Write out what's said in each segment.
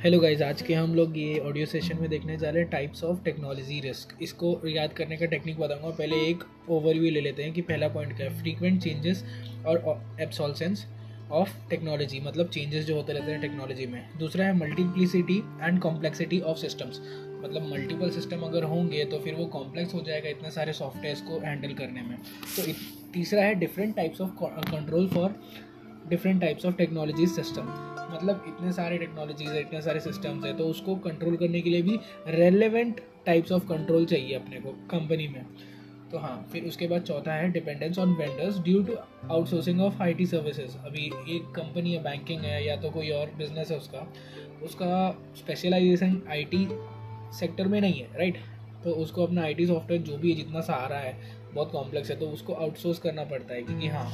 Hello guys आज के हम लोग ये ऑडियो सेशन में देखने जा रहे हैं टाइप्स ऑफ़ टेक्नोलॉजी रिस्क इसको याद करने का टेक्निक बताऊँगा। पहले एक ओवरव्यू ले लेते हैं कि पहला पॉइंट क्या है? फ्रीक्वेंट चेंजेस और एब्सॉल्सेंस ऑफ़ टेक्नोलॉजी मतलब चेंजेस जो होते रहते हैं टेक्नोलॉजी में। दूसरा है multiplicity and complexity of systems मतलब मल्टीपल सिस्टम अगर होंगे तो फिर वो कॉम्प्लेक्स हो जाएगा इतने सारे सॉफ्टवेयर को हैंडल करने में। तो तीसरा है different types of control for different types of technology system मतलब इतने सारे टेक्नोलॉजीज़ है, इतने सारे सिस्टम्स है तो उसको कंट्रोल करने के लिए भी रेलिवेंट टाइप्स ऑफ़ कंट्रोल चाहिए अपने को कंपनी में। तो हाँ फिर उसके बाद चौथा है dependence on vendors due to outsourcing of I T services अभी एक कंपनी है बैंकिंग है, या तो कोई और बिज़नेस है उसका उसका स्पेशलाइजेशन आई टी सेक्टर में नहीं है राइट तो उसको अपना आई टी सॉफ्टवेयर जो भी है, जितना सहारा है बहुत कॉम्प्लेक्स है तो उसको आउटसोर्स करना पड़ता है क्योंकि हाँ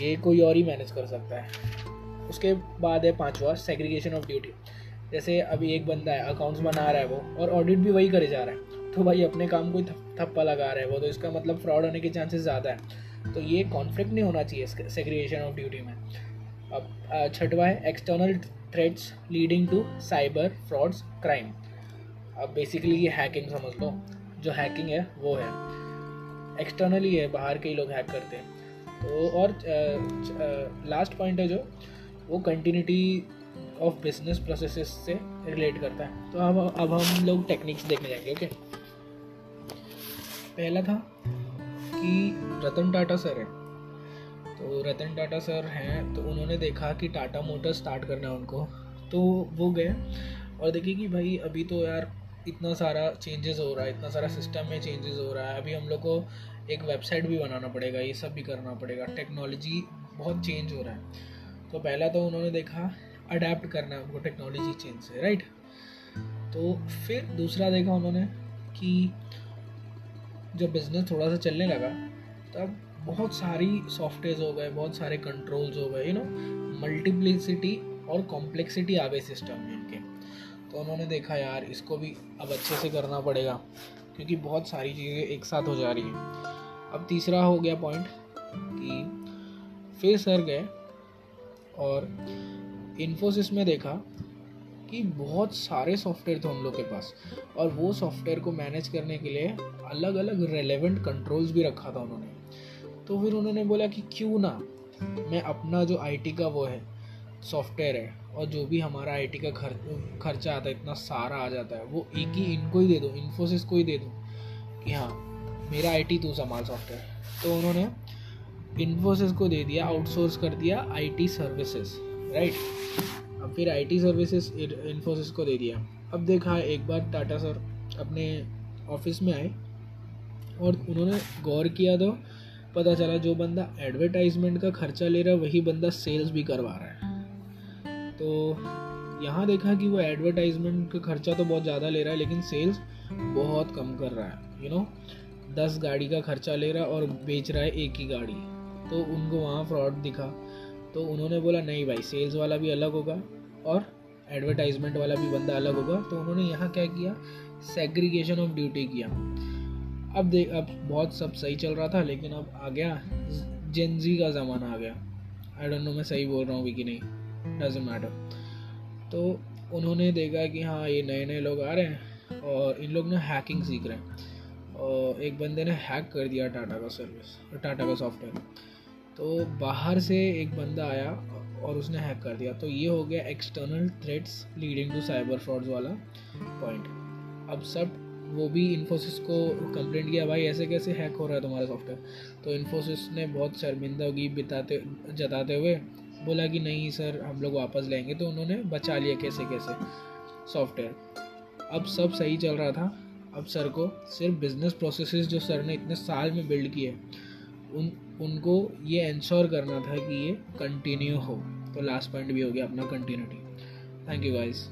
ये कोई और ही मैनेज कर सकता है। उसके बाद है पांचवा सेग्रीगेशन ऑफ़ ड्यूटी जैसे अभी एक बंदा है अकाउंट्स बना रहा है वो, और ऑडिट भी वही करे जा रहा है। तो भाई अपने काम को थप्पा लगा रहा है वो तो इसका मतलब फ्रॉड होने के चांसेस ज़्यादा है। तो ये कॉन्फ्लिक्ट नहीं होना चाहिए सेग्रीगेशन ऑफ़ ड्यूटी में। अब छठवा है external threats leading to cyber frauds crime अब बेसिकली ये हैकिंग समझ लो। जो हैकिंग है, वो है। एक्सटर्नली है, बाहर के ही लोग हैक करते हैं। तो और लास्ट पॉइंट है जो, वो कंटिन्यूटी ऑफ़ बिज़नेस प्रोसेस से रिलेट करता है। तो अब अब हम लोग टेक्निक्स देखने जाएँगे ओके पहला था कि रतन टाटा सर है। तो रतन टाटा सर हैं तो उन्होंने देखा कि टाटा मोटर स्टार्ट करना है उनको। तो वो गए और देखिए कि भाई, अभी तो यार इतना सारा चेंजेस हो रहा है, इतना सारा सिस्टम में चेंजेस हो रहा है। अभी हम लोग को एक वेबसाइट भी बनाना पड़ेगा, ये सब भी करना पड़ेगा। टेक्नोलॉजी बहुत चेंज हो रहा है। तो पहला तो उन्होंने देखा अडेप्ट करना उनको टेक्नोलॉजी चेंज से राइट तो फिर दूसरा देखा उन्होंने कि जब बिज़नेस थोड़ा सा चलने लगा, तब बहुत सारी सॉफ्टवेयर हो गए, बहुत सारे कंट्रोल्स हो गए यू नो मल्टीप्लिसिटी और कॉम्प्लेक्सिटी आ गई सिस्टम में इनके। तो उन्होंने देखा, यार, इसको भी अब अच्छे से करना पड़ेगा, क्योंकि बहुत सारी चीज़ें एक साथ हो जा रही हैं। अब तीसरा हो गया पॉइंट कि फिर सर गए और इन्फोसिस में देखा कि बहुत सारे सॉफ्टवेयर थे उन लोग के पास और वो सॉफ्टवेयर को मैनेज करने के लिए अलग अलग रेलेवेंट कंट्रोल्स भी रखा था उन्होंने। तो फिर उन्होंने बोला कि क्यों ना मैं अपना जो आईटी का वो है सॉफ्टवेयर है और जो भी हमारा आईटी का खर, खर्चा आता है, इतना सारा आ जाता है, वो एक ही इनको ही दे दो इन्फोसिस को ही दे दो कि हाँ मेरा आईटी तू संभाल सॉफ्टवेयर तो उन्होंने इन्फोसिस को दे दिया आउटसोर्स कर दिया आईटी सर्विसेज़ राइट अब फिर आईटी सर्विसेज़ इन्फोसिस को दे दिया। अब देखा, एक बार टाटा सर अपने ऑफ़िस में आए और उन्होंने गौर किया तो पता चला, जो बंदा एडवर्टाइजमेंट का खर्चा ले रहा है, वही बंदा सेल्स भी करवा रहा है। तो यहाँ देखा कि वो एडवर्टाइजमेंट का खर्चा तो बहुत ज़्यादा ले रहा है, लेकिन सेल्स बहुत कम कर रहा है यू नो दस गाड़ी का खर्चा ले रहा है और बेच रहा है एक ही गाड़ी। तो उनको वहाँ फ्रॉड दिखा। तो उन्होंने बोला, नहीं भाई सेल्स वाला भी अलग होगा और एडवर्टाइजमेंट वाला भी बंदा अलग होगा। तो उन्होंने यहाँ क्या किया? सेग्रीगेशन ऑफ़ ड्यूटी किया। अब देख अब बहुत सब सही चल रहा था, लेकिन अब आ गया जेंजी का ज़माना आ गया। आई डोंट नो मैं सही बोल रहा हूँ भी कि नहीं। डजेंट मैटर तो उन्होंने देखा कि हाँ ये नए नए लोग आ रहे हैं और इन लोग ने हैकिंग सीख रहे हैं। और एक बंदे ने हैक कर दिया टाटा का सर्विस टाटा का सॉफ्टवेयर तो बाहर से एक बंदा आया और उसने हैक कर दिया। तो ये हो गया external threats leading to cyber frauds वाला पॉइंट अब सब, वो भी इन्फोसिस को कंप्लेंट किया, भाई, ऐसे कैसे हैक हो रहा है तुम्हारा सॉफ्टवेयर तो इन्फोसिस ने बहुत शर्मिंदगी बिताते, जताते हुए बोला कि नहीं सर, हम लोग वापस लेंगे। तो उन्होंने बचा लिया कैसे कैसे? सॉफ्टवेयर। अब सब सही चल रहा था। अब सर को सिर्फ़ बिज़नेस प्रोसेसेस जो सर ने इतने साल में बिल्ड किए, उन, उनको ये इंश्योर करना था कि ये कंटिन्यू हो। तो लास्ट पॉइंट भी हो गया अपना कंटिन्यूटी थैंक यू गाइस